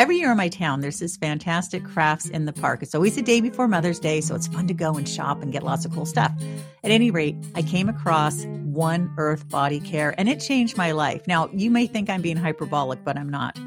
Every year in my town, there's this fantastic crafts in the park. It's always the day before Mother's Day, so it's fun to go and shop and get lots of cool stuff. At any rate, I came across One Earth Body Care and it changed my life. Now, you may think I'm being hyperbolic, but I'm not.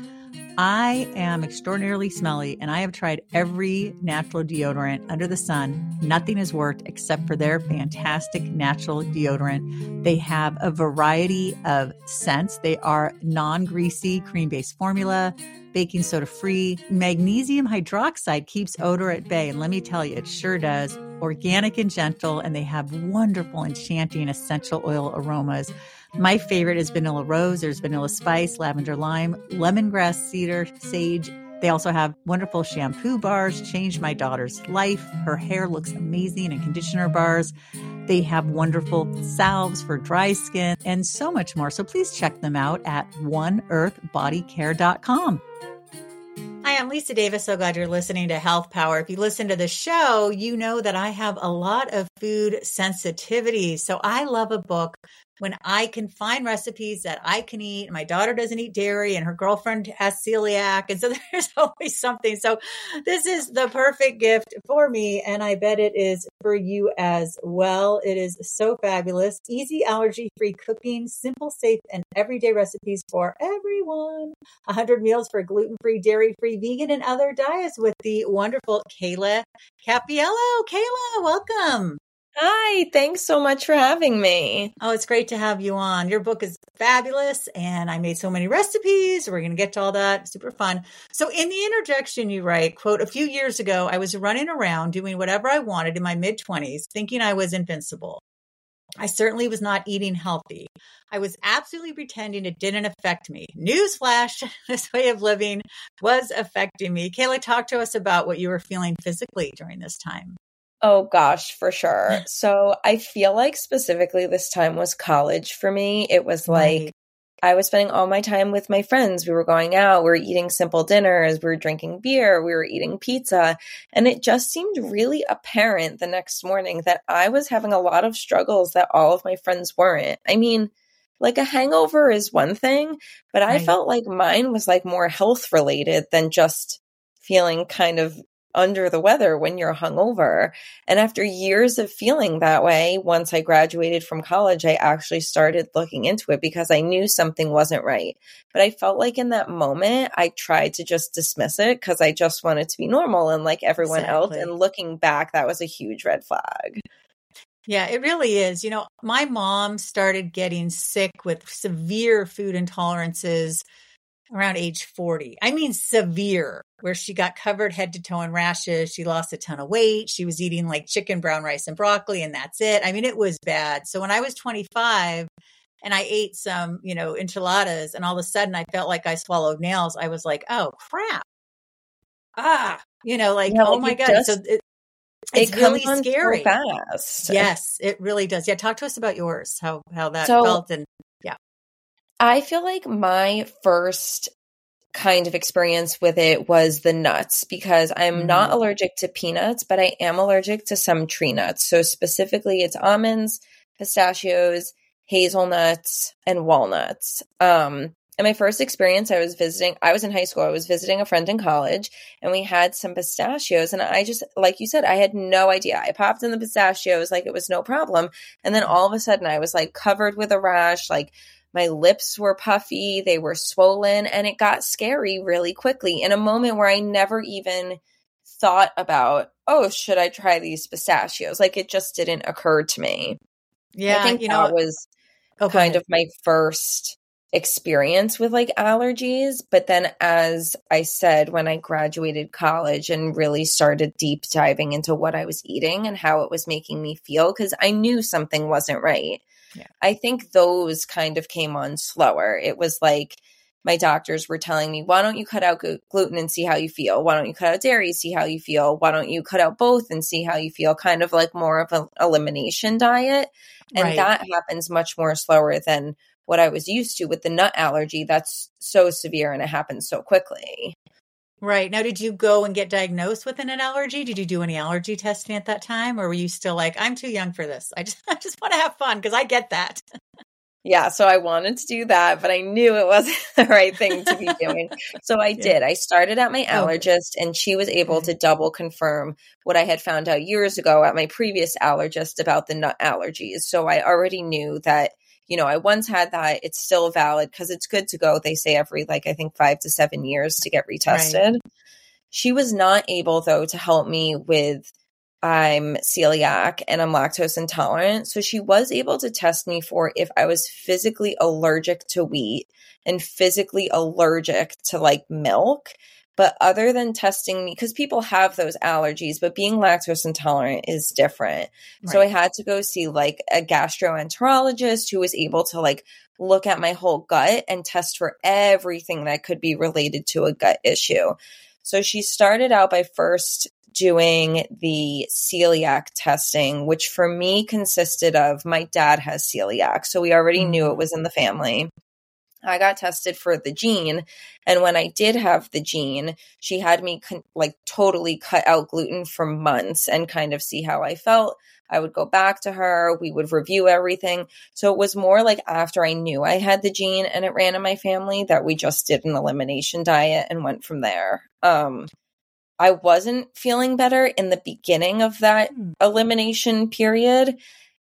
I am extraordinarily smelly and I have tried every natural deodorant under the sun. Nothing has worked except for their fantastic natural deodorant. They have a variety of scents. They are non greasy, cream based formula baking soda free. Magnesium hydroxide keeps odor at bay. And let me tell you, it sure does. Organic and gentle, and they have wonderful, enchanting essential oil aromas. My favorite is vanilla rose. There's vanilla spice, lavender lime, lemongrass cedar, sage. They also have wonderful shampoo bars, changed my daughter's life. Her hair looks amazing, and conditioner bars. They have wonderful salves for dry skin and so much more. So please check them out at oneearthbodycare.com. Hi, I'm Lisa Davis. So glad you're listening to Health Power. If you listen to the show, you know that I have a lot of food sensitivities. So I love a book when I can find recipes that I can eat. My daughter doesn't eat dairy and her girlfriend has celiac. And so there's always something. So this is the perfect gift for me. And I bet it is for you as well. It is so fabulous. Easy allergy free cooking, simple, safe, and everyday recipes for everyone. 100 meals for gluten free, dairy free, vegan, and other diets with the wonderful Kayla Cappiello. Kayla, welcome. Hi, thanks so much for having me. Oh, it's great to have you on. Your book is fabulous, and I made so many recipes. We're going to get to all that. Super fun. So, in the interjection, you write, "quote A few years ago, I was running around doing whatever I wanted in my mid twenties, thinking I was invincible. I certainly was not eating healthy. I was absolutely pretending it didn't affect me. Newsflash: This way of living was affecting me." Kayla, talk to us about what you were feeling physically during this time. Oh gosh, for sure. So I feel like specifically this time was college for me. It was like right. I was spending all my time with my friends. We were going out, we were eating simple dinners, we were drinking beer, we were eating pizza. And it just seemed really apparent the next morning that I was having a lot of struggles that all of my friends weren't. I mean, like a hangover is one thing, but I felt like mine was like more health related than just feeling kind of under the weather when you're hungover. And after years of feeling that way, once I graduated from college, I actually started looking into it because I knew something wasn't right. But I felt like in that moment, I tried to just dismiss it because I just wanted to be normal and like everyone exactly. else. And looking back, that was a huge red flag. Yeah, it really is. You know, my mom started getting sick with severe food intolerances around age 40. I mean, severe, where she got covered head to toe in rashes. She lost a ton of weight. She was eating like chicken, brown rice, and broccoli, and that's it. I mean, it was bad. So when I was 25 and I ate some, you know, enchiladas, and all of a sudden I felt like I swallowed nails, I was like, oh, crap. Ah, you know, like, yeah, oh my God. Just, so it, it's it really scary. Fast. Yes, it really does. Yeah, talk to us about yours, how how that so, felt and yeah. I feel like my first kind of experience with it was the nuts because I'm mm. not allergic to peanuts, but I am allergic to some tree nuts. So specifically, it's almonds, pistachios, hazelnuts, and walnuts. Um, and my first experience, I was visiting, I was in high school, I was visiting a friend in college, and we had some pistachios. And I just, like you said, I had no idea. I popped in the pistachios like it was no problem. And then all of a sudden, I was like covered with a rash, like my lips were puffy, they were swollen, and it got scary really quickly in a moment where I never even thought about, oh, should I try these pistachios? Like it just didn't occur to me. Yeah, I think you that know, was oh, okay. kind of my first experience with like allergies. But then, as I said, when I graduated college and really started deep diving into what I was eating and how it was making me feel, because I knew something wasn't right. Yeah. I think those kind of came on slower. It was like my doctors were telling me, why don't you cut out gluten and see how you feel? Why don't you cut out dairy, see how you feel? Why don't you cut out both and see how you feel? Kind of like more of an elimination diet. And right. that happens much more slower than what I was used to with the nut allergy. That's so severe and it happens so quickly. Right. Now, did you go and get diagnosed with an allergy? Did you do any allergy testing at that time? Or were you still like, I'm too young for this? I just, I just want to have fun because I get that. Yeah, so I wanted to do that, but I knew it wasn't the right thing to be doing. so I yeah. did. I started at my oh. allergist, and she was able mm-hmm. to double confirm what I had found out years ago at my previous allergist about the nut allergies. So I already knew that, you know, I once had that. It's still valid because it's good to go. They say every, like, I think five to seven years to get retested. Right. She was not able, though, to help me with I'm celiac and I'm lactose intolerant. So she was able to test me for if I was physically allergic to wheat and physically allergic to like milk. But other than testing me, because people have those allergies, but being lactose intolerant is different. Right. So I had to go see like a gastroenterologist who was able to like look at my whole gut and test for everything that could be related to a gut issue. So she started out by first doing the celiac testing, which for me consisted of my dad has celiac. So we already knew it mm. was in the family. I got tested for the gene. And when I did have the gene, she had me con- like totally cut out gluten for months and kind of see how I felt. I would go back to her. We would review everything. So it was more like after I knew I had the gene and it ran in my family that we just did an elimination diet and went from there. Um, I wasn't feeling better in the beginning of that mm. elimination period.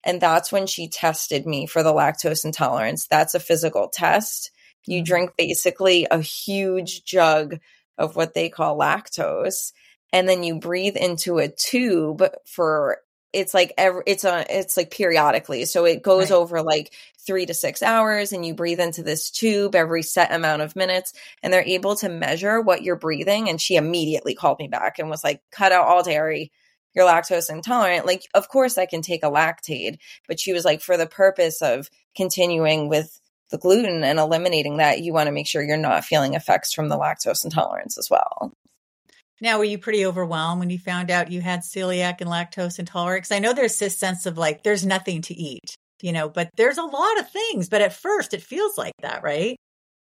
And that's when she tested me for the lactose intolerance. That's a physical test. You mm. drink basically a huge jug of what they call lactose, and then you breathe into a tube for it's like every it's a it's like periodically so it goes right. over like three to six hours and you breathe into this tube every set amount of minutes and they're able to measure what you're breathing and she immediately called me back and was like cut out all dairy you're lactose intolerant like of course i can take a lactaid but she was like for the purpose of continuing with the gluten and eliminating that you want to make sure you're not feeling effects from the lactose intolerance as well now, were you pretty overwhelmed when you found out you had celiac and lactose intolerance? Because I know there's this sense of like, there's nothing to eat, you know, but there's a lot of things. But at first, it feels like that, right?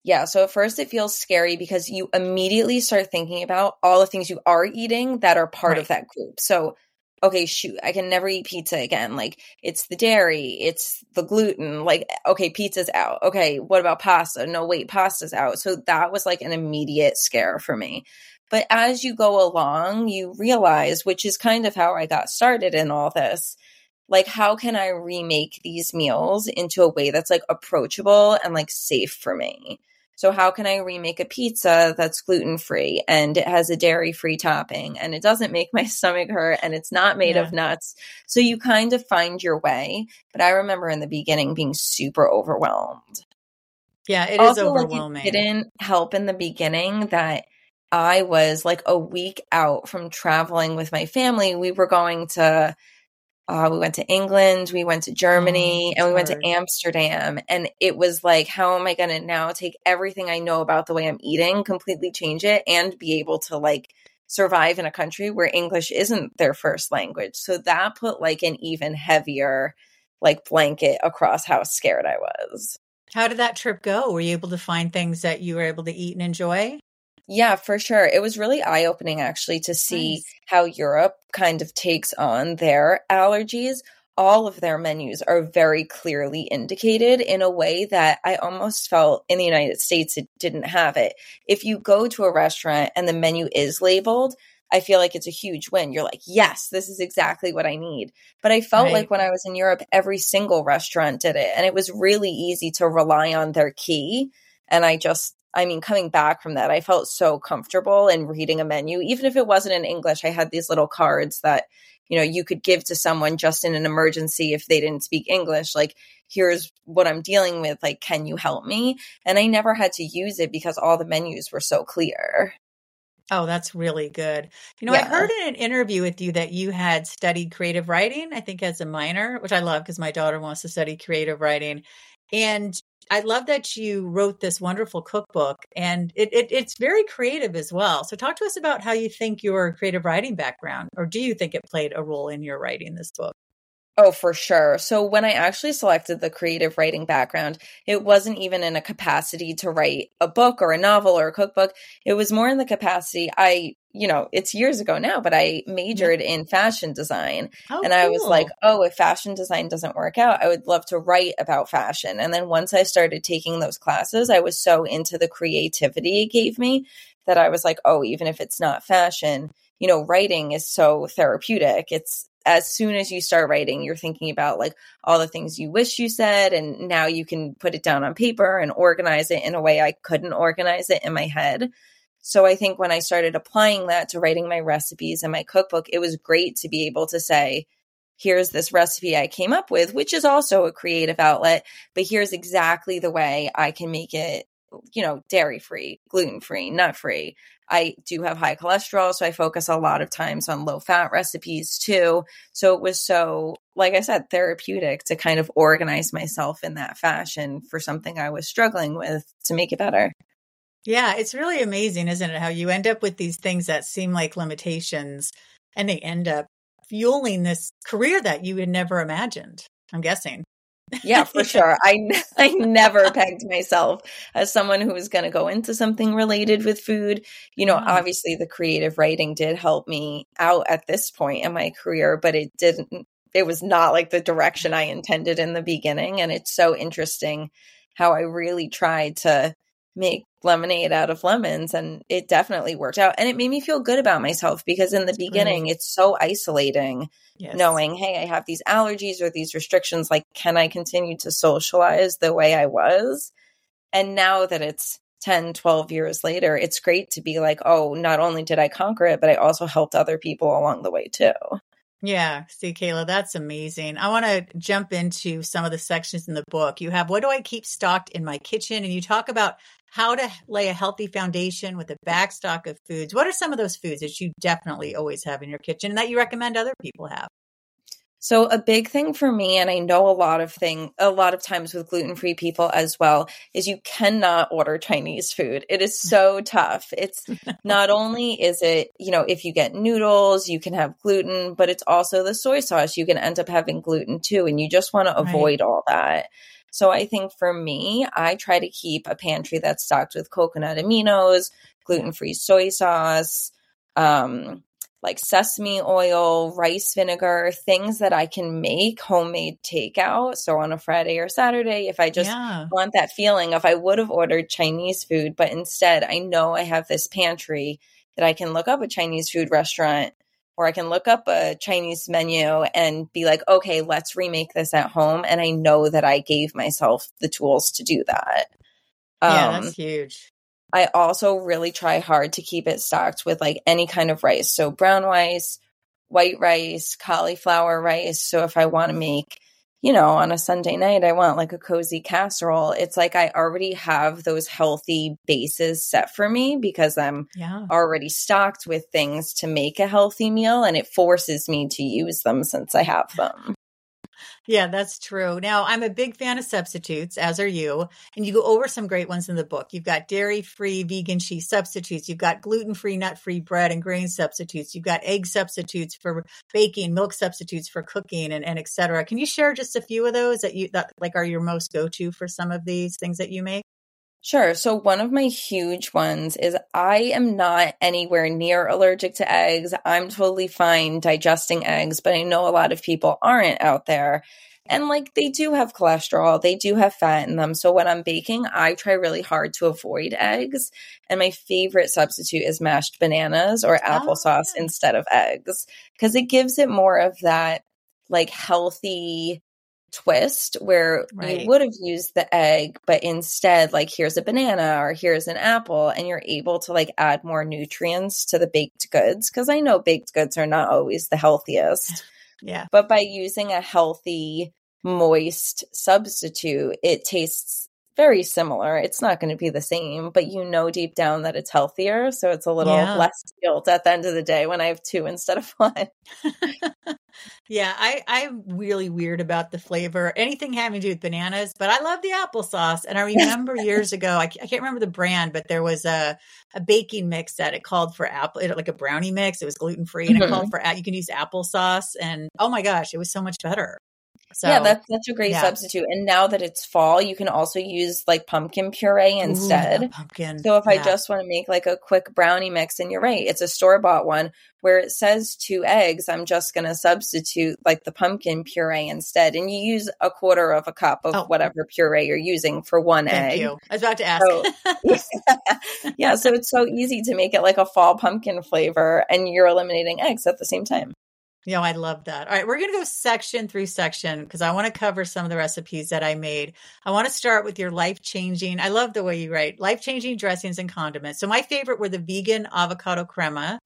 Yeah. So at first, it feels scary because you immediately start thinking about all the things you are eating that are part right. of that group. So, okay, shoot, I can never eat pizza again. Like, it's the dairy, it's the gluten. Like, eh, okay, pizza's out. Okay, what about pasta? No, wait, pasta's out. So that was like an immediate scare for me. But as you go along, you realize, which is kind of how I got started in all this, like how can I remake these meals into a way that's like approachable and like safe for me? So how can I remake a pizza that's gluten free and it has a dairy free topping and it doesn't make my stomach hurt and it's not made yeah. of nuts? So you kind of find your way. But I remember in the beginning being super overwhelmed. Yeah, it also, is overwhelming. Like, it didn't help in the beginning that I was like a week out from traveling with my family. We were going to, uh, we went to England, we went to Germany, oh, and we went to Amsterdam. And it was like, how am I going to now take everything I know about the way I'm eating, completely change it, and be able to like survive in a country where English isn't their first language? So that put like an even heavier like blanket across how scared I was. How did that trip go? Were you able to find things that you were able to eat and enjoy? Yeah, for sure. It was really eye opening actually to see nice. how Europe kind of takes on their allergies. All of their menus are very clearly indicated in a way that I almost felt in the United States it didn't have it. If you go to a restaurant and the menu is labeled, I feel like it's a huge win. You're like, yes, this is exactly what I need. But I felt right. like when I was in Europe, every single restaurant did it. And it was really easy to rely on their key. And I just I mean, coming back from that, I felt so comfortable in reading a menu. Even if it wasn't in English, I had these little cards that, you know, you could give to someone just in an emergency if they didn't speak English. Like, here's what I'm dealing with. Like, can you help me? And I never had to use it because all the menus were so clear. Oh, that's really good. You know, yeah. I heard in an interview with you that you had studied creative writing, I think as a minor, which I love because my daughter wants to study creative writing. And I love that you wrote this wonderful cookbook and it, it, it's very creative as well. So talk to us about how you think your creative writing background, or do you think it played a role in your writing this book? Oh, for sure. So when I actually selected the creative writing background, it wasn't even in a capacity to write a book or a novel or a cookbook. It was more in the capacity I, you know, it's years ago now, but I majored in fashion design. Oh, and I was like, oh, if fashion design doesn't work out, I would love to write about fashion. And then once I started taking those classes, I was so into the creativity it gave me that I was like, oh, even if it's not fashion, you know, writing is so therapeutic. It's as soon as you start writing, you're thinking about like all the things you wish you said, and now you can put it down on paper and organize it in a way I couldn't organize it in my head. So I think when I started applying that to writing my recipes and my cookbook, it was great to be able to say, here's this recipe I came up with, which is also a creative outlet, but here's exactly the way I can make it, you know, dairy free, gluten free, nut free. I do have high cholesterol, so I focus a lot of times on low fat recipes too. So it was so, like I said, therapeutic to kind of organize myself in that fashion for something I was struggling with to make it better. Yeah, it's really amazing, isn't it? How you end up with these things that seem like limitations and they end up fueling this career that you had never imagined, I'm guessing yeah, for sure. I I never pegged myself as someone who was going to go into something related with food. You know, yeah. obviously the creative writing did help me out at this point in my career, but it didn't it was not like the direction I intended in the beginning and it's so interesting how I really tried to make lemonade out of lemons and it definitely worked out and it made me feel good about myself because in the That's beginning great. it's so isolating yes. knowing hey I have these allergies or these restrictions like can I continue to socialize the way I was and now that it's 10 12 years later it's great to be like oh not only did I conquer it but I also helped other people along the way too yeah. See, Kayla, that's amazing. I want to jump into some of the sections in the book. You have what do I keep stocked in my kitchen? And you talk about how to lay a healthy foundation with a backstock of foods. What are some of those foods that you definitely always have in your kitchen and that you recommend other people have? So a big thing for me, and I know a lot of thing, a lot of times with gluten free people as well, is you cannot order Chinese food. It is so tough. It's not only is it, you know, if you get noodles, you can have gluten, but it's also the soy sauce. You can end up having gluten too, and you just want to avoid right. all that. So I think for me, I try to keep a pantry that's stocked with coconut aminos, gluten free soy sauce, um, like sesame oil, rice vinegar, things that I can make homemade takeout. So on a Friday or Saturday, if I just yeah. want that feeling if I would have ordered Chinese food, but instead I know I have this pantry that I can look up a Chinese food restaurant or I can look up a Chinese menu and be like, okay, let's remake this at home. And I know that I gave myself the tools to do that. Yeah, um, that's huge. I also really try hard to keep it stocked with like any kind of rice. So brown rice, white rice, cauliflower rice. So if I want to make, you know, on a Sunday night, I want like a cozy casserole. It's like I already have those healthy bases set for me because I'm yeah. already stocked with things to make a healthy meal and it forces me to use them since I have them. Yeah, that's true. Now, I'm a big fan of substitutes, as are you. And you go over some great ones in the book. You've got dairy free vegan cheese substitutes. You've got gluten free, nut free bread and grain substitutes. You've got egg substitutes for baking, milk substitutes for cooking, and, and et cetera. Can you share just a few of those that you that like are your most go to for some of these things that you make? Sure. So, one of my huge ones is I am not anywhere near allergic to eggs. I'm totally fine digesting eggs, but I know a lot of people aren't out there. And like they do have cholesterol, they do have fat in them. So, when I'm baking, I try really hard to avoid eggs. And my favorite substitute is mashed bananas or applesauce oh, yeah. instead of eggs because it gives it more of that like healthy twist where right. you would have used the egg, but instead, like, here's a banana or here's an apple, and you're able to like add more nutrients to the baked goods. Cause I know baked goods are not always the healthiest. Yeah. But by using a healthy, moist substitute, it tastes very similar. It's not going to be the same, but you know deep down that it's healthier. So it's a little yeah. less guilt at the end of the day when I have two instead of one. Yeah, I, I'm really weird about the flavor. Anything having to do with bananas, but I love the applesauce. And I remember years ago, I, I can't remember the brand, but there was a, a baking mix that it called for apple, it, like a brownie mix. It was gluten free and mm-hmm. it called mm-hmm. for, you can use applesauce. And oh my gosh, it was so much better. So, yeah, that's such a great yeah. substitute. And now that it's fall, you can also use like pumpkin puree instead. Ooh, pumpkin. So if yeah. I just want to make like a quick brownie mix, and you're right, it's a store bought one where it says two eggs. I'm just going to substitute like the pumpkin puree instead. And you use a quarter of a cup of oh. whatever puree you're using for one Thank egg. You. I was about to ask. So, yeah, so it's so easy to make it like a fall pumpkin flavor, and you're eliminating eggs at the same time. Yeah, I love that. All right, we're going to go section through section because I want to cover some of the recipes that I made. I want to start with your life changing. I love the way you write life changing dressings and condiments. So, my favorite were the vegan avocado crema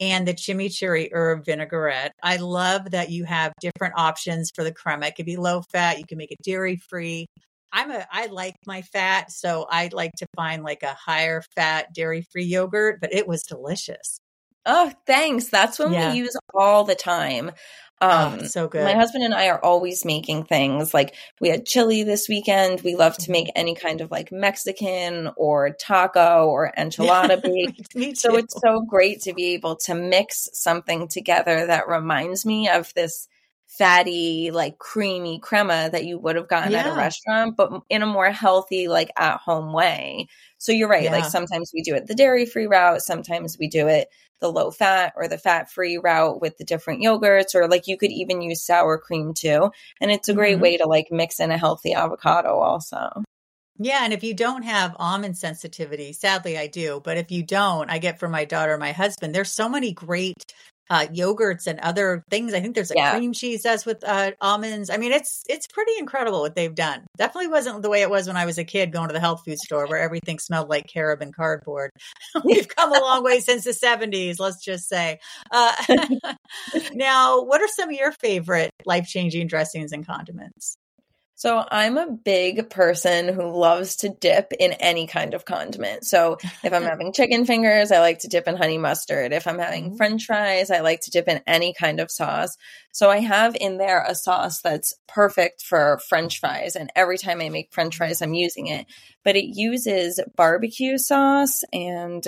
and the chimichurri herb vinaigrette. I love that you have different options for the crema. It could be low fat, you can make it dairy free. I'm a I like my fat, so I like to find like a higher fat dairy free yogurt, but it was delicious. Oh, thanks. That's when yeah. we use all the time. Oh, um, oh, so good. My husband and I are always making things like we had chili this weekend. We love to make mm-hmm. any kind of like Mexican or taco or enchilada bake. so it's so great to be able to mix something together that reminds me of this fatty, like creamy crema that you would have gotten yeah. at a restaurant, but in a more healthy, like at home way. So you're right. Yeah. Like sometimes we do it the dairy free route, sometimes we do it the low fat or the fat free route with the different yogurts, or like you could even use sour cream too. And it's a great mm-hmm. way to like mix in a healthy avocado also. Yeah, and if you don't have almond sensitivity, sadly I do, but if you don't, I get from my daughter, my husband, there's so many great uh, yogurts and other things. I think there's a yeah. cream cheese that's with uh, almonds. I mean, it's it's pretty incredible what they've done. Definitely wasn't the way it was when I was a kid going to the health food store where everything smelled like carob and cardboard. We've come a long way since the 70s, let's just say. Uh, now, what are some of your favorite life changing dressings and condiments? So I'm a big person who loves to dip in any kind of condiment. So if I'm having chicken fingers, I like to dip in honey mustard. If I'm having mm-hmm. french fries, I like to dip in any kind of sauce. So I have in there a sauce that's perfect for french fries and every time I make french fries I'm using it. But it uses barbecue sauce and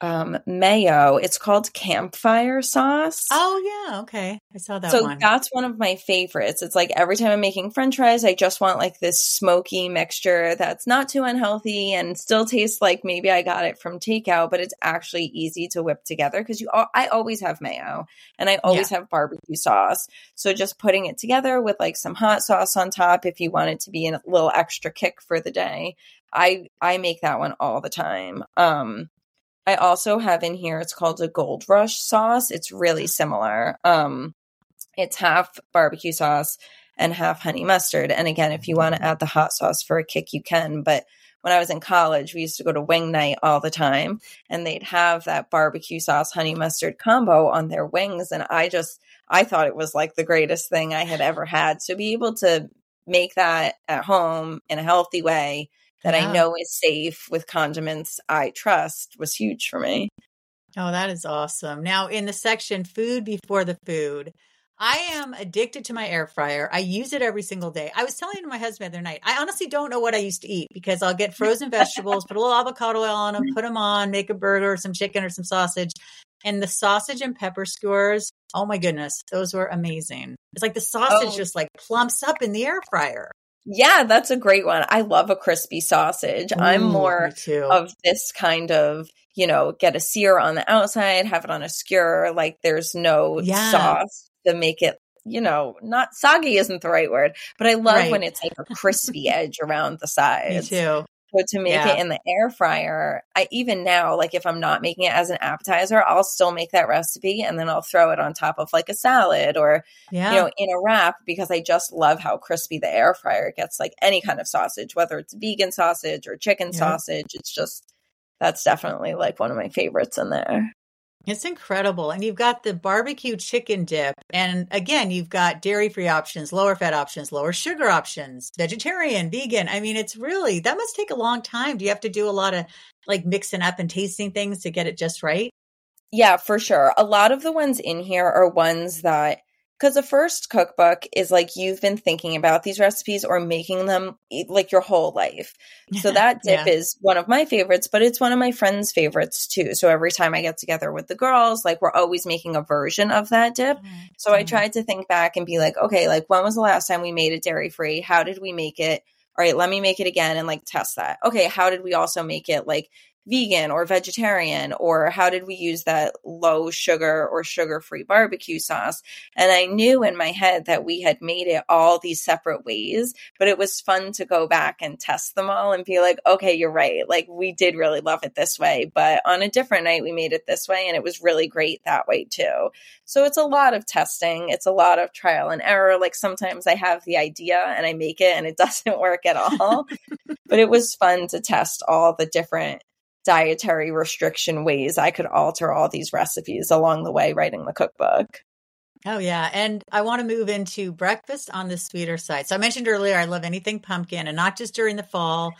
um, mayo. It's called campfire sauce. Oh yeah, okay. I saw that so one. that's one of my favorites. It's like every time I'm making french fries, I just want like this smoky mixture that's not too unhealthy and still tastes like maybe I got it from takeout, but it's actually easy to whip together because you I always have mayo and I always yeah. have barbecue sauce. So just putting it together with like some hot sauce on top if you want it to be a little extra kick for the day. I I make that one all the time. Um I also have in here, it's called a Gold Rush sauce. It's really similar. Um, it's half barbecue sauce and half honey mustard. And again, if you want to add the hot sauce for a kick, you can. But when I was in college, we used to go to wing night all the time and they'd have that barbecue sauce honey mustard combo on their wings. And I just, I thought it was like the greatest thing I had ever had. So be able to make that at home in a healthy way that. I know is safe with condiments I trust was huge for me. Oh, that is awesome. Now, in the section food before the food, I am addicted to my air fryer. I use it every single day. I was telling my husband the other night, I honestly don't know what I used to eat because I'll get frozen vegetables, put a little avocado oil on them, mm. put them on, make a burger or some chicken or some sausage. And the sausage and pepper skewers, oh my goodness, those were amazing. It's like the sausage oh. just like plumps up in the air fryer. Yeah, that's a great one. I love a crispy sausage. I'm more of this kind of, you know, get a sear on the outside, have it on a skewer. Like there's no yeah. sauce to make it, you know, not soggy isn't the right word, but I love right. when it's like a crispy edge around the sides. Me too. So to make yeah. it in the air fryer, I even now, like if I'm not making it as an appetizer, I'll still make that recipe and then I'll throw it on top of like a salad or yeah. you know, in a wrap because I just love how crispy the air fryer gets like any kind of sausage, whether it's vegan sausage or chicken yeah. sausage. It's just that's definitely like one of my favorites in there. It's incredible. And you've got the barbecue chicken dip. And again, you've got dairy free options, lower fat options, lower sugar options, vegetarian, vegan. I mean, it's really, that must take a long time. Do you have to do a lot of like mixing up and tasting things to get it just right? Yeah, for sure. A lot of the ones in here are ones that because the first cookbook is like you've been thinking about these recipes or making them like your whole life. So that dip yeah. is one of my favorites, but it's one of my friends' favorites too. So every time I get together with the girls, like we're always making a version of that dip. Mm-hmm. So I tried to think back and be like, okay, like when was the last time we made it dairy free? How did we make it? All right, let me make it again and like test that. Okay, how did we also make it like vegan or vegetarian or how did we use that low sugar or sugar free barbecue sauce? And i knew in my head that we had made it all these separate ways but it was fun to go back and test them all and be like okay you're right. Like we did really love it this way but on a different night we made it this way and it was really great that way too. So it's a lot of testing. It's a lot of trial and error. Like sometimes i have the idea and i make it and it doesn't work at all. But it was fun to test all the different dietary restriction ways I could alter all these recipes along the way writing the cookbook. Oh, yeah. And I want to move into breakfast on the sweeter side. So I mentioned earlier, I love anything pumpkin and not just during the fall.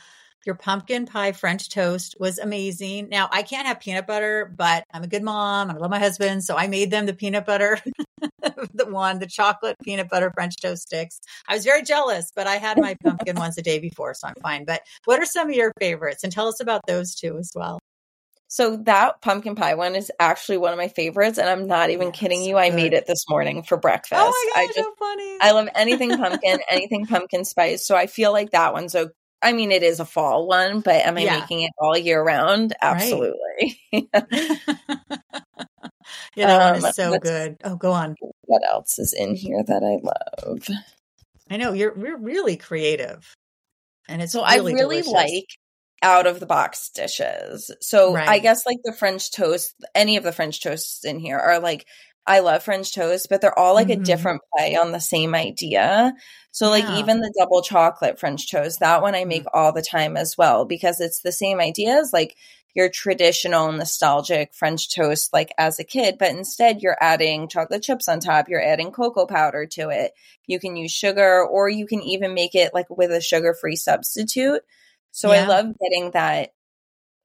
Your pumpkin pie French toast was amazing. Now, I can't have peanut butter, but I'm a good mom. I love my husband. So I made them the peanut butter, the one, the chocolate peanut butter French toast sticks. I was very jealous, but I had my pumpkin ones the day before, so I'm fine. But what are some of your favorites? And tell us about those two as well. So that pumpkin pie one is actually one of my favorites, and I'm not even yeah, kidding you. I made it this morning for breakfast. Oh my gosh, I just, so funny! I love anything pumpkin, anything pumpkin spice. So I feel like that one's a I mean, it is a fall one, but am I yeah. making it all year round? Absolutely. Right. yeah, that um, one is so good. Oh, go on. What else is in here that I love? I know you're we're really creative, and it's so really I really delicious. like out of the box dishes. So right. I guess like the French toast, any of the French toasts in here are like I love French toast, but they're all like mm-hmm. a different play on the same idea. So, like, yeah. even the double chocolate French toast, that one I make mm-hmm. all the time as well because it's the same idea as like your traditional nostalgic French toast, like as a kid, but instead you're adding chocolate chips on top, you're adding cocoa powder to it. You can use sugar, or you can even make it like with a sugar free substitute. So, yeah. I love getting that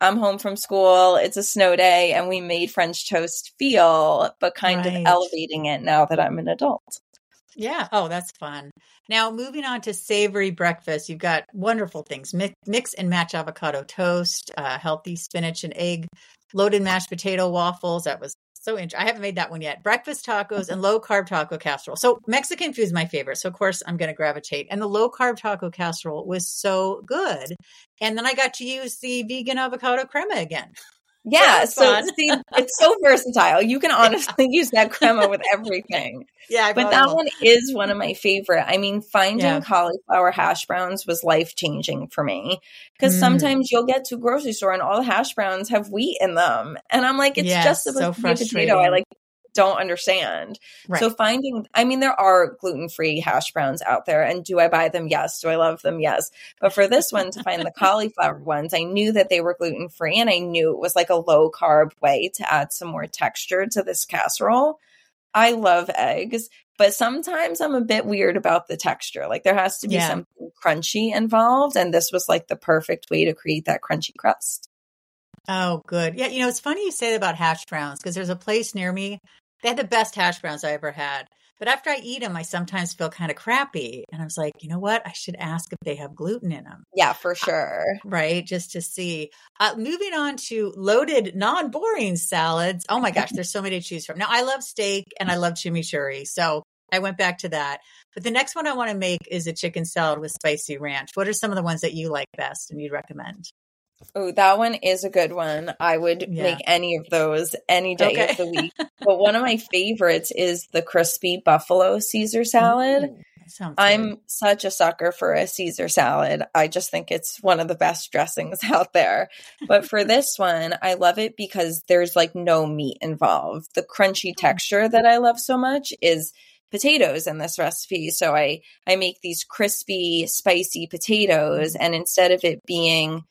I'm home from school, it's a snow day, and we made French toast feel, but kind right. of elevating it now that I'm an adult. Yeah. Oh, that's fun. Now, moving on to savory breakfast, you've got wonderful things mix, mix and match avocado toast, uh, healthy spinach and egg, loaded mashed potato waffles. That was so interesting. I haven't made that one yet. Breakfast tacos and low carb taco casserole. So, Mexican food is my favorite. So, of course, I'm going to gravitate. And the low carb taco casserole was so good. And then I got to use the vegan avocado crema again. Yeah, so see, it's so versatile. You can honestly use that crema with everything. Yeah, but that one is one of my favorite. I mean, finding yeah. cauliflower hash browns was life changing for me because mm. sometimes you'll get to a grocery store and all the hash browns have wheat in them, and I'm like, it's just a so potato. I like don't understand. Right. So finding, I mean, there are gluten free hash browns out there. And do I buy them? Yes. Do I love them? Yes. But for this one, to find the cauliflower ones, I knew that they were gluten free and I knew it was like a low carb way to add some more texture to this casserole. I love eggs, but sometimes I'm a bit weird about the texture. Like there has to be yeah. something crunchy involved. And this was like the perfect way to create that crunchy crust. Oh, good. Yeah, you know, it's funny you say about hash browns because there's a place near me. They had the best hash browns I ever had. But after I eat them, I sometimes feel kind of crappy. And I was like, you know what? I should ask if they have gluten in them. Yeah, for sure. Uh, right. Just to see. Uh, moving on to loaded, non boring salads. Oh my gosh, there's so many to choose from. Now, I love steak and I love chimichurri. So I went back to that. But the next one I want to make is a chicken salad with spicy ranch. What are some of the ones that you like best and you'd recommend? Oh, that one is a good one. I would yeah. make any of those any day okay. of the week. but one of my favorites is the crispy buffalo Caesar salad. Ooh, I'm such a sucker for a Caesar salad. I just think it's one of the best dressings out there. But for this one, I love it because there's like no meat involved. The crunchy mm. texture that I love so much is potatoes in this recipe. So I I make these crispy, spicy potatoes mm. and instead of it being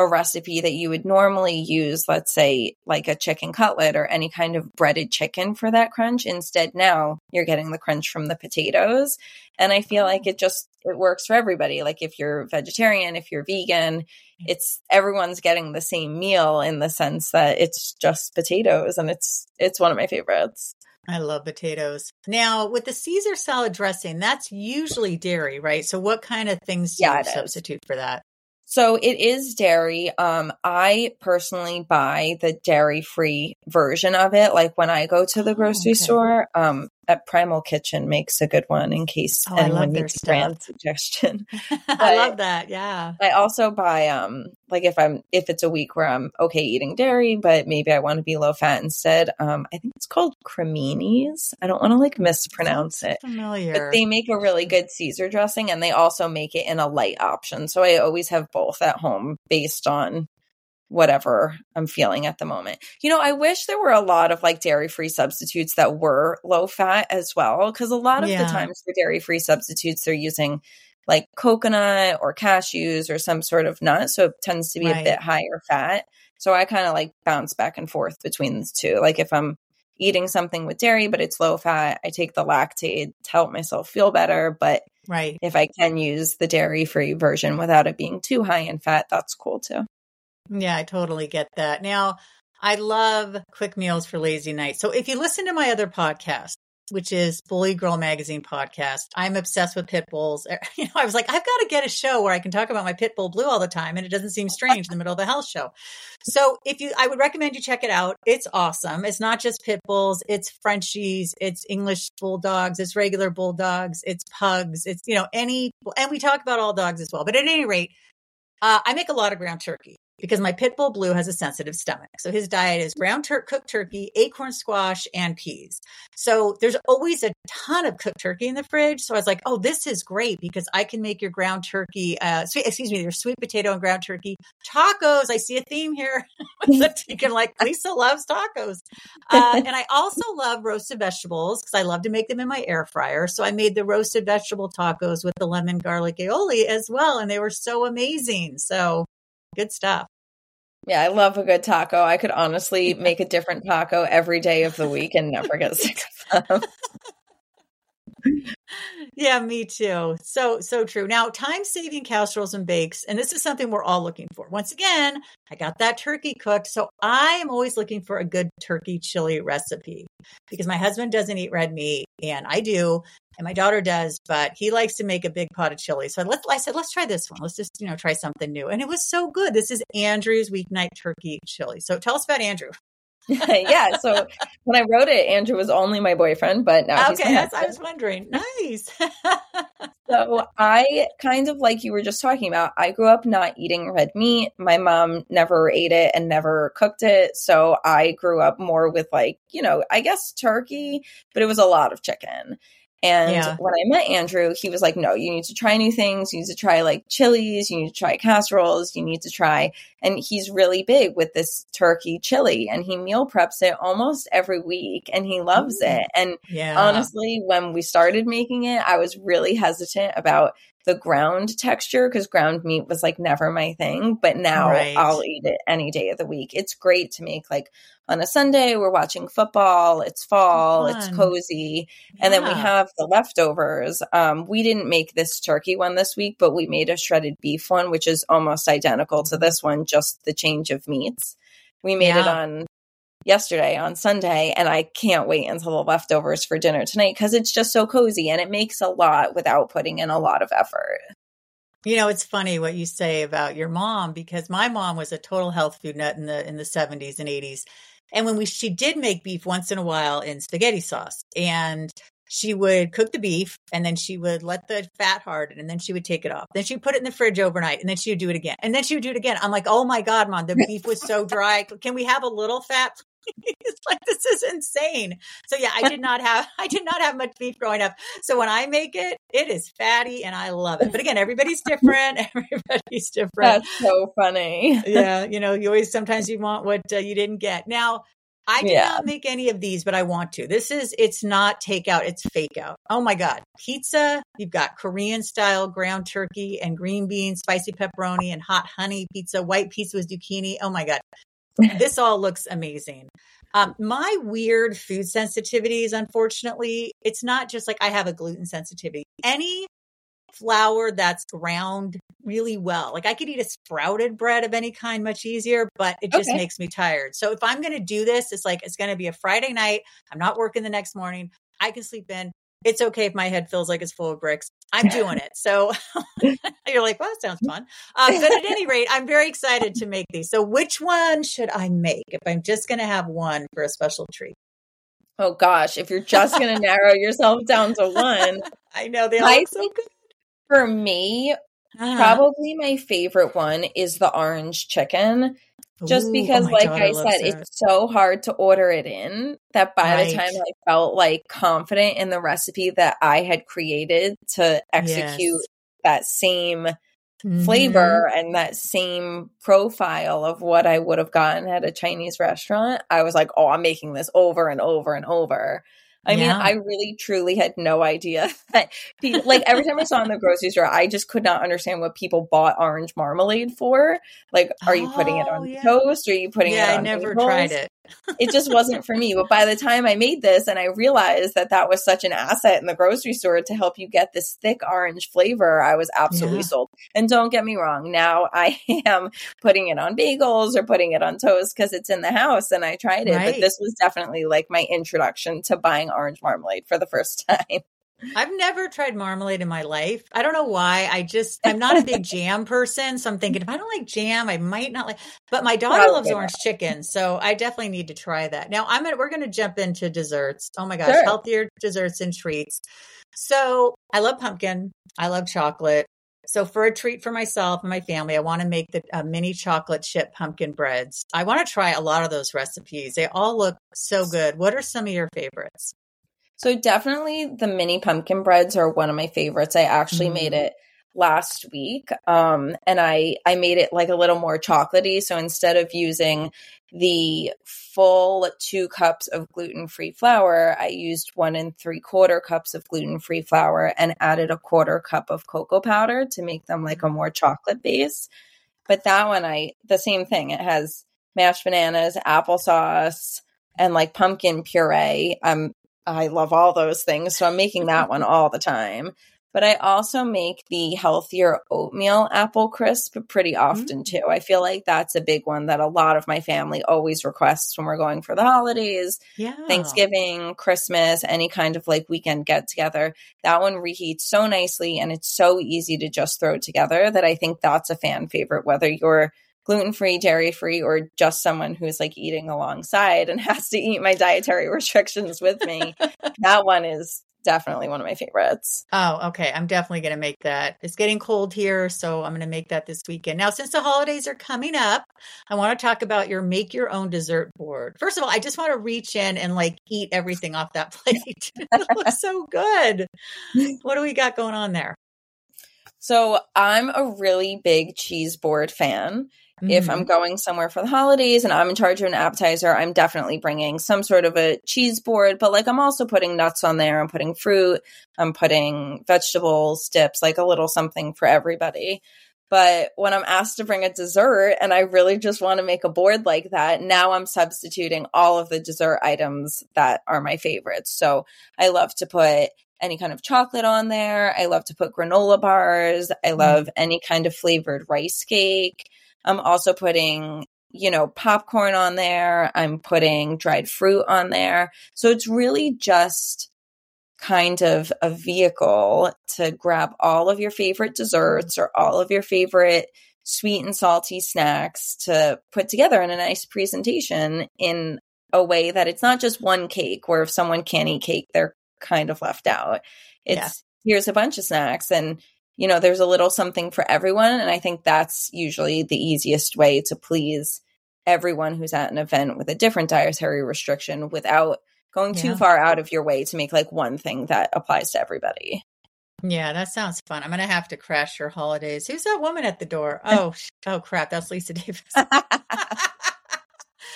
a recipe that you would normally use, let's say like a chicken cutlet or any kind of breaded chicken for that crunch. Instead, now you're getting the crunch from the potatoes. And I feel like it just, it works for everybody. Like if you're vegetarian, if you're vegan, it's everyone's getting the same meal in the sense that it's just potatoes and it's, it's one of my favorites. I love potatoes. Now, with the Caesar salad dressing, that's usually dairy, right? So, what kind of things do Yeah, you it is. substitute for that? So it is dairy. Um, I personally buy the dairy free version of it. Like when I go to the Oh, grocery okay. store, um, at Primal Kitchen makes a good one in case Oh, anyone needs a brand suggestion. I love that. Yeah. I also buy um like if I'm if it's a week where I'm okay eating dairy, but maybe I want to be low fat instead. Um, I think it's called Cardini's. I don't want to like mispronounce it. Familiar. But they make a really good Caesar dressing and they also make it in a light option. So I always have both at home based on whatever I'm feeling at the moment. You know, I wish there were a lot of like dairy free substitutes that were low fat as well. Cause a lot of Yeah. the times for dairy free substitutes, they're using like coconut or cashews or some sort of nut. So it tends to be Right. a bit higher fat. So I kind of like bounce back and forth between the two. Like if I'm eating something with dairy, but it's low fat, I take the Lactaid to help myself feel better. But right. if I can use the dairy free version without it being too high in fat, that's cool too. Yeah, I totally get that. Now, I love quick meals for lazy nights. So if you listen to my other podcast, which is Bully Girl Magazine podcast, I'm obsessed with pit bulls. You know, I was like, I've got to get a show where I can talk about my pit bull blue all the time and it doesn't seem strange in the middle of a health show. So if you I would recommend you check it out. It's awesome. It's not just pit bulls, it's Frenchies, it's English bulldogs, it's regular bulldogs, it's pugs, it's you know, any and we talk about all dogs as well. But at any rate, uh, I make a lot of ground turkey because my pit bull blue has a sensitive stomach. So his diet is ground tur- cooked turkey, acorn squash, and peas. So there's always a ton of cooked turkey in the fridge. So I was like, oh, this is great because I can make your ground turkey, uh, sweet, excuse me, your sweet potato and ground turkey tacos. I see a theme here. can like Lisa loves tacos. Uh, and I also love roasted vegetables because I love to make them in my air fryer. So I made the roasted vegetable tacos with the lemon garlic aioli as well. And they were so amazing. So good stuff. Yeah, I love a good taco. I could honestly make a different taco every day of the week and never get sick of them. Yeah, me too. So, so true. Now, time saving casseroles and bakes. And this is something we're all looking for. Once again, I got that turkey cooked. So I am always looking for a good turkey chili recipe because my husband doesn't eat red meat and I do. And my daughter does, but he likes to make a big pot of chili. So let's, I said, let's try this one. Let's just, you know, try something new. And it was so good. This is Andrew's weeknight turkey chili. So tell us about Andrew. yeah, so when I wrote it, Andrew was only my boyfriend, but now okay. That's, I was wondering. Nice. So I kind of like you were just talking about, I grew up not eating red meat. My mom never ate it and never cooked it. So I grew up more with like, you know, I guess turkey, but it was a lot of chicken. And Yeah. when I met Andrew, he was like, no, you need to try new things. You need to try like chilies. You need to try casseroles. You need to try. And he's really big with this turkey chili and he meal preps it almost every week and he loves it. And yeah. honestly, when we started making it, I was really hesitant about the ground texture because ground meat was like never my thing. But now Right. I'll eat it any day of the week. It's great to make like on a Sunday, we're watching football, it's fall, it's cozy. And then we have the leftovers. Um, we didn't make this turkey one this week, but we made a shredded beef one, which is almost identical to this one, just the change of meats. We made it on yesterday on Sunday, and I can't wait until the leftovers for dinner tonight because it's just so cozy and it makes a lot without putting in a lot of effort. You know, it's funny what you say about your mom because my mom was a total health food nut in the in the 70s and 80s. And when we she did make beef once in a while in spaghetti sauce and she would cook the beef and then she would let the fat harden and then she would take it off. Then she'd put it in the fridge overnight and then she would do it again. And then she would do it again. I'm like, "Oh my god, mom, the beef was so dry. Can we have a little fat?" it's like this is insane. So yeah, I did not have I did not have much beef growing up. So when I make it, it is fatty and I love it. But again, everybody's different. Everybody's different. That's so funny. yeah, you know, you always sometimes you want what uh, you didn't get. Now, I Yeah. cannot make any of these, but I want to. This is it's not takeout, it's fake out. Oh my god. Pizza, you've got Korean style ground turkey and green beans, spicy pepperoni and hot honey pizza, white pizza with zucchini. Oh my god. This all looks amazing. Um, my weird food sensitivities, unfortunately, it's not just like I have a gluten sensitivity. Any flour that's ground really well. Like I could eat a sprouted bread of any kind much easier, but it just Okay. makes me tired. So if I'm going to do this, it's like it's going to be a Friday night. I'm not working the next morning. I can sleep in. It's okay if my head feels like it's full of bricks. I'm doing it. So you're like, well, that sounds fun. Um, but at any rate, I'm very excited to make these. So which one should I make if I'm just going to have one for a special treat? Oh gosh, if you're just going to narrow yourself down to one, I know they all I look so good. for me, Uh-huh. probably my favorite one is the orange chicken. Just Ooh, because, oh, like daughter I said, it. it's so hard to order it in that by the time I felt like confident in the recipe that I had created to execute Yes. that same Mhm. flavor and that same profile of what I would have gotten at a Chinese restaurant, I was like, oh, I'm making this over and over and over. I mean, Yeah. I really truly had no idea that, pe- like, every time I saw in the grocery store, I just could not understand what people bought orange marmalade for. Like, are you putting it Oh, on yeah. toast? Or are you putting yeah, it on I never bagels? tried it. it just wasn't for me. But by the time I made this and I realized that that was such an asset in the grocery store to help you get this thick orange flavor, I was absolutely Yeah. sold. And don't get me wrong, now I am putting it on bagels or putting it on toast because it's in the house and I tried it. Right. But this was definitely like my introduction to buying orange marmalade for the first time. I've never tried marmalade in my life. I don't know why. I just I'm not a big jam person, so I'm thinking if I don't like jam, I might not like. But my daughter Probably loves not. orange chicken, so I definitely need to try that. Now I'm gonna we're gonna jump into desserts. Oh my gosh, Sure. healthier desserts and treats. So I love pumpkin. I love chocolate. So for a treat for myself and my family, I want to make the uh, mini chocolate chip pumpkin breads. I want to try a lot of those recipes. They all look so good. What are some of your favorites? So definitely the mini pumpkin breads are one of my favorites. I actually Mm. made it last week. Um and I I made it like a little more chocolatey. So instead of using the full two cups of gluten-free flour, I used one and three quarter cups of gluten-free flour and added a quarter cup of cocoa powder to make them like a more chocolate base. But that one I the same thing. It has mashed bananas, applesauce, and like pumpkin puree. Um I love all those things. So I'm making that one all the time. But I also make the healthier oatmeal apple crisp pretty mm-hmm. often too. I feel like that's a big one that a lot of my family always requests when we're going for the holidays, Yeah. Thanksgiving, Christmas, any kind of like weekend get together. That one reheats so nicely and it's so easy to just throw together that I think that's a fan favorite, whether you're gluten free, dairy free, or just someone who's like eating alongside and has to eat my dietary restrictions with me. that one is definitely one of my favorites. Oh, okay. I'm definitely going to make that. It's getting cold here, so I'm going to make that this weekend. Now, since the holidays are coming up, I want to talk about your make your own dessert board. First of all, I just want to reach in and like eat everything off that plate. it looks so good. What do we got going on there? So I'm a really big cheese board fan. If Mhm. I'm going somewhere for the holidays and I'm in charge of an appetizer, I'm definitely bringing some sort of a cheese board, but like I'm also putting nuts on there, I'm putting fruit, I'm putting vegetables, dips, like a little something for everybody. But when I'm asked to bring a dessert and I really just want to make a board like that, now I'm substituting all of the dessert items that are my favorites. So I love to put any kind of chocolate on there. I love to put granola bars. I love any kind of flavored rice cake. I'm also putting, you know, popcorn on there. I'm putting dried fruit on there. So it's really just kind of a vehicle to grab all of your favorite desserts or all of your favorite sweet and salty snacks to put together in a nice presentation in a way that it's not just one cake where if someone can't eat cake, they're kind of left out. It's Yeah. here's a bunch of snacks and you know, there's a little something for everyone. And I think that's usually the easiest way to please everyone who's at an event with a different dietary restriction without going too far out of your way to make like one thing that applies to everybody. Yeah, that sounds fun. I'm going to have to crash your holidays. Who's that woman at the door? Oh, oh crap. That's Lisa Davis.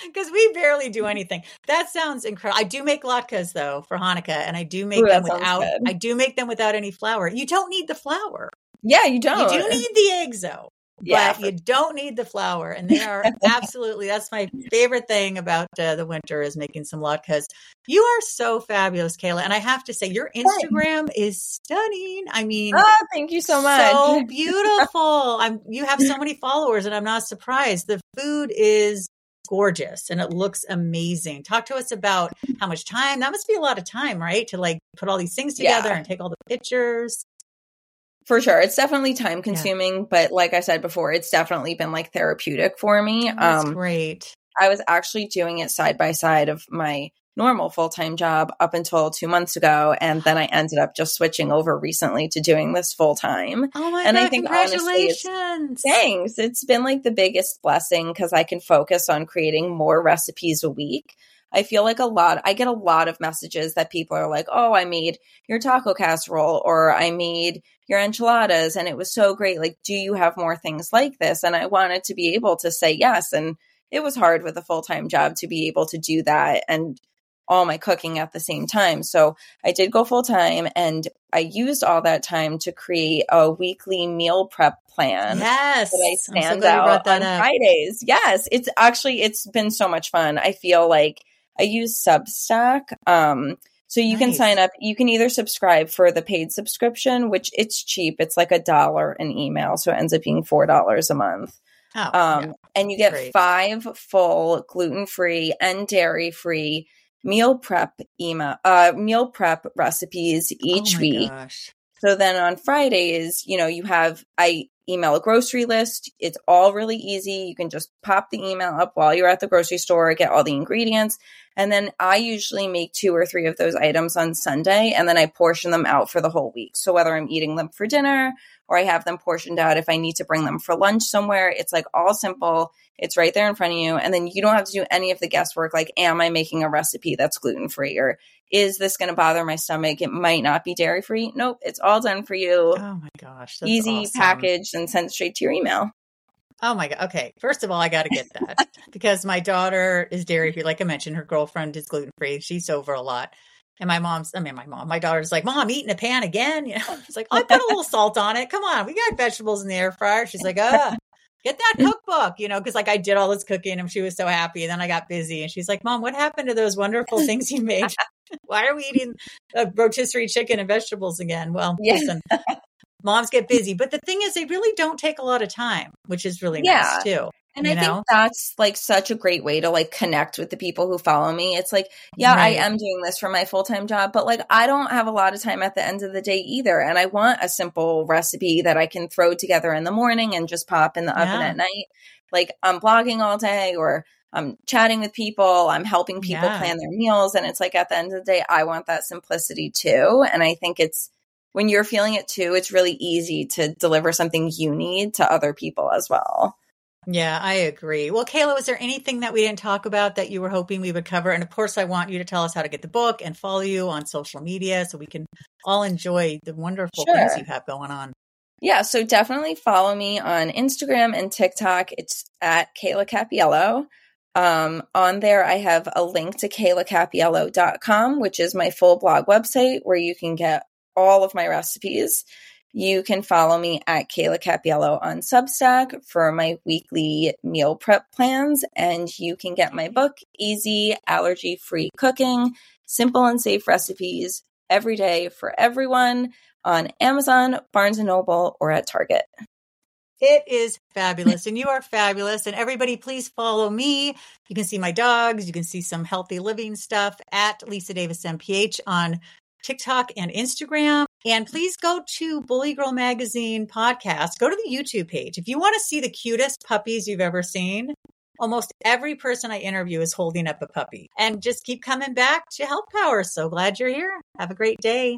Because we barely do anything. That sounds incredible. I do make latkes though for Hanukkah, and I do make Ooh, them without. good. I do make them without any flour. You don't need the flour. yeah, you don't. You do need the eggs though. yeah, but you don't need the flour. And they are absolutely, that's my favorite thing about uh, the winter is making some latkes. You are so fabulous, Kayla. And I have to say, your Instagram is stunning. I mean, oh, thank you so much. So beautiful. I'm, you have so many followers and I'm not surprised. The food is gorgeous and it looks amazing. Talk to us about how much time that must be a lot of time, right? To like put all these things together yeah. and take all the pictures. For sure. It's definitely time consuming, yeah. but like I said before, it's definitely been like therapeutic for me. Oh, that's um, great. I was actually doing it side by side of my normal full time job up until two months ago. And then I ended up just switching over recently to doing this full time. Oh my and God, I think congratulations. Honestly, thanks. It's been like the biggest blessing because I can focus on creating more recipes a week. I feel like a lot, I get a lot of messages that people are like, oh, I made your taco casserole or I made your enchiladas and it was so great. Like, do you have more things like this? And I wanted to be able to say yes. And it was hard with a full time job to be able to do that and all my cooking at the same time. So I did go full time and I used all that time to create a weekly meal prep plan. Yes. That I stand so out on up. Fridays. Yes. It's actually, it's been so much fun. I feel like I use Substack. Um, so you nice. can sign up. You can either subscribe for the paid subscription, which it's cheap. It's like a dollar an email, so it ends up being four dollars a month. Oh, um, yeah. and you get Great. five full gluten free and dairy free meal prep email uh, meal prep recipes each oh week. Gosh. So then on Fridays, you know, you have I email a grocery list. It's all really easy. You can just pop the email up while you're at the grocery store, get all the ingredients. And then I usually make two or three of those items on Sunday and then I portion them out for the whole week. So whether I'm eating them for dinner or I have them portioned out if I need to bring them for lunch somewhere, it's like all simple. It's right there in front of you. And then you don't have to do any of the guesswork like, am I making a recipe that's gluten free or is this going to bother my stomach? It might not be dairy free. Nope, it's all done for you. Oh my gosh. Easy awesome. packaged and sent straight to your email. Oh my god. Okay. First of all, I got to get that because my daughter is dairy free. Like I mentioned, her girlfriend is gluten free. She's over a lot. And my mom's, I mean, my mom, my daughter's like, Mom, eating a pan again. You know, she's like, I put a little salt on it. Come on. We got vegetables in the air fryer. She's like, ah, get that cookbook, you know, because like I did all this cooking and she was so happy. And then I got busy and she's like, Mom, what happened to those wonderful things you made? Why are we eating rotisserie chicken and vegetables again? Well, yeah. listen, moms get busy, but the thing is, they really don't take a lot of time, which is really yeah. nice too. And I know? think that's like such a great way to like connect with the people who follow me. It's like, yeah, right. I am doing this for my full time job, but like I don't have a lot of time at the end of the day either. And I want a simple recipe that I can throw together in the morning and just pop in the oven at night. Like I'm blogging all day or I'm chatting with people, I'm helping people yeah. plan their meals. And it's like at the end of the day, I want that simplicity too. And I think it's when you're feeling it too, it's really easy to deliver something you need to other people as well. Yeah, I agree. Well, Kayla, was there anything that we didn't talk about that you were hoping we would cover? And of course, I want you to tell us how to get the book and follow you on social media so we can all enjoy the wonderful sure. things you have going on. Yeah, so definitely follow me on Instagram and TikTok. It's at Kayla Cappiello. Um, on there, I have a link to kaylacappiello.com, which is my full blog website where you can get all of my recipes. You can follow me at Kayla Cappiello on Substack for my weekly meal prep plans, and you can get my book, Easy Allergy Free Cooking Simple and Safe Recipes Every Day for Everyone on Amazon, Barnes and Noble, or at Target. It is fabulous. And you are fabulous. And everybody, please follow me. You can see my dogs. You can see some healthy living stuff at Lisa Davis MPH on TikTok and Instagram. And please go to Bully Girl Magazine podcast. Go to the YouTube page. If you want to see the cutest puppies you've ever seen, almost every person I interview is holding up a puppy. And just keep coming back to Health Power. So glad you're here. Have a great day.